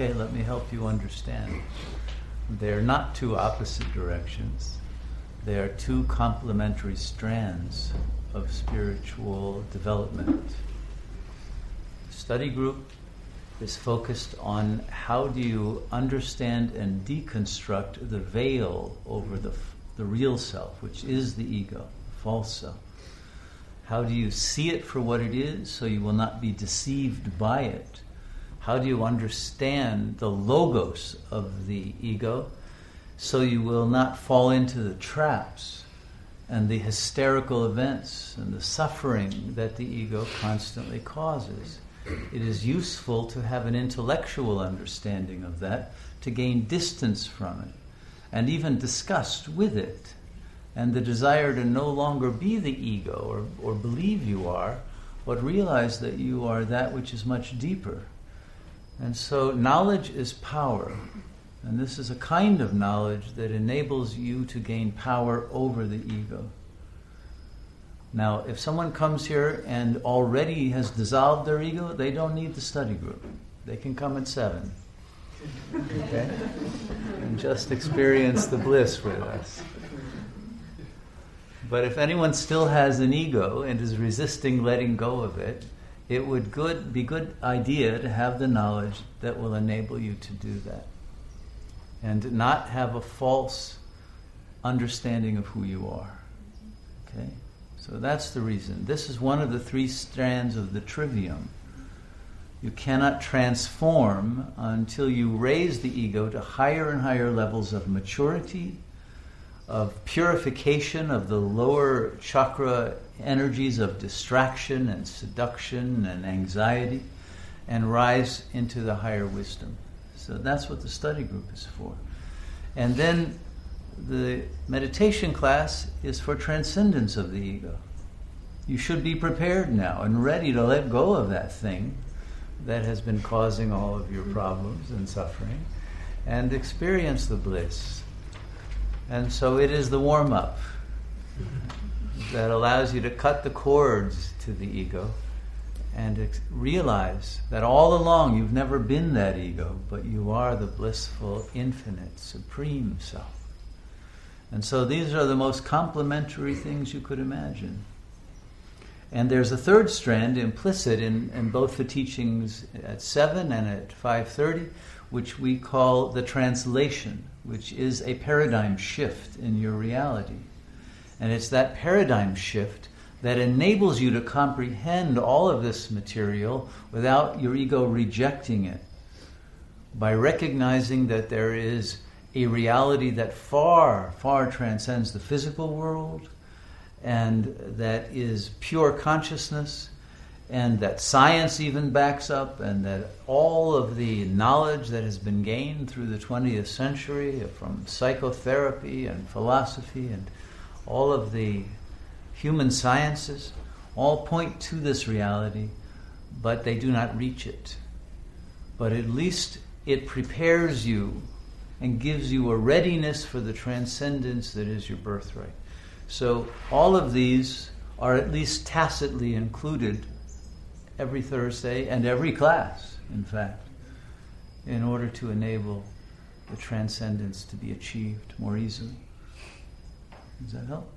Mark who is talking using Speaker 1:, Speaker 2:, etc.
Speaker 1: Okay, let me help you understand. They're not two opposite directions, they are two complementary strands of spiritual development. Study group is focused on how do you understand and deconstruct the veil over the, the real self, which is the ego, false self. How do you see it for what it is so you will not be deceived by it? How do you understand the logos of the ego so you will not fall into the traps and the hysterical events and the suffering that the ego constantly causes? It is useful to have an intellectual understanding of that, to gain distance from it, and even disgust with it and the desire to no longer be the ego or, or believe you are, but realize that you are that which is much deeper. And so, knowledge is power. And this is a kind of knowledge that enables you to gain power over the ego. Now, if someone comes here and already has dissolved their ego, they don't need the study group. They can come at seven. Okay? And just experience the bliss with us. But if anyone still has an ego and is resisting letting go of it, it would good, be good idea to have the knowledge that will enable you to do that. And not have a false understanding of who you are. Okay? So that's the reason. This is one of the three strands of the trivium. You cannot transform until you raise the ego to higher and higher levels of maturity of purification of the lower chakra energies of distraction and seduction and anxiety and rise into the higher wisdom. So that's what the study group is for. And then the meditation class is for transcendence of the ego. You should be prepared now and ready to let go of that thing that has been causing all of your problems and suffering and experience the bliss and so it is the warm up that allows you to cut the cords to the ego and ex- realize that all along you've never been that ego, but you are the blissful, infinite, supreme self. And so these are the most complementary things you could imagine. And there's a third strand implicit in, in both the teachings at 7 and at 5.30, which we call the translation which is a paradigm shift in your reality. And it's that paradigm shift that enables you to comprehend all of this material without your ego rejecting it. By recognizing that there is a reality that far, far transcends the physical world and that is pure consciousness and that science even backs up, and that all of the knowledge that has been gained through the 20th century from psychotherapy and philosophy and all of the human sciences all point to this reality, but they do not reach it. But at least it prepares you and gives you a readiness for the transcendence that is your birthright. So all of these are at least tacitly included every Thursday and every class, in fact, in order to enable the transcendence to be achieved more easily. Does that help?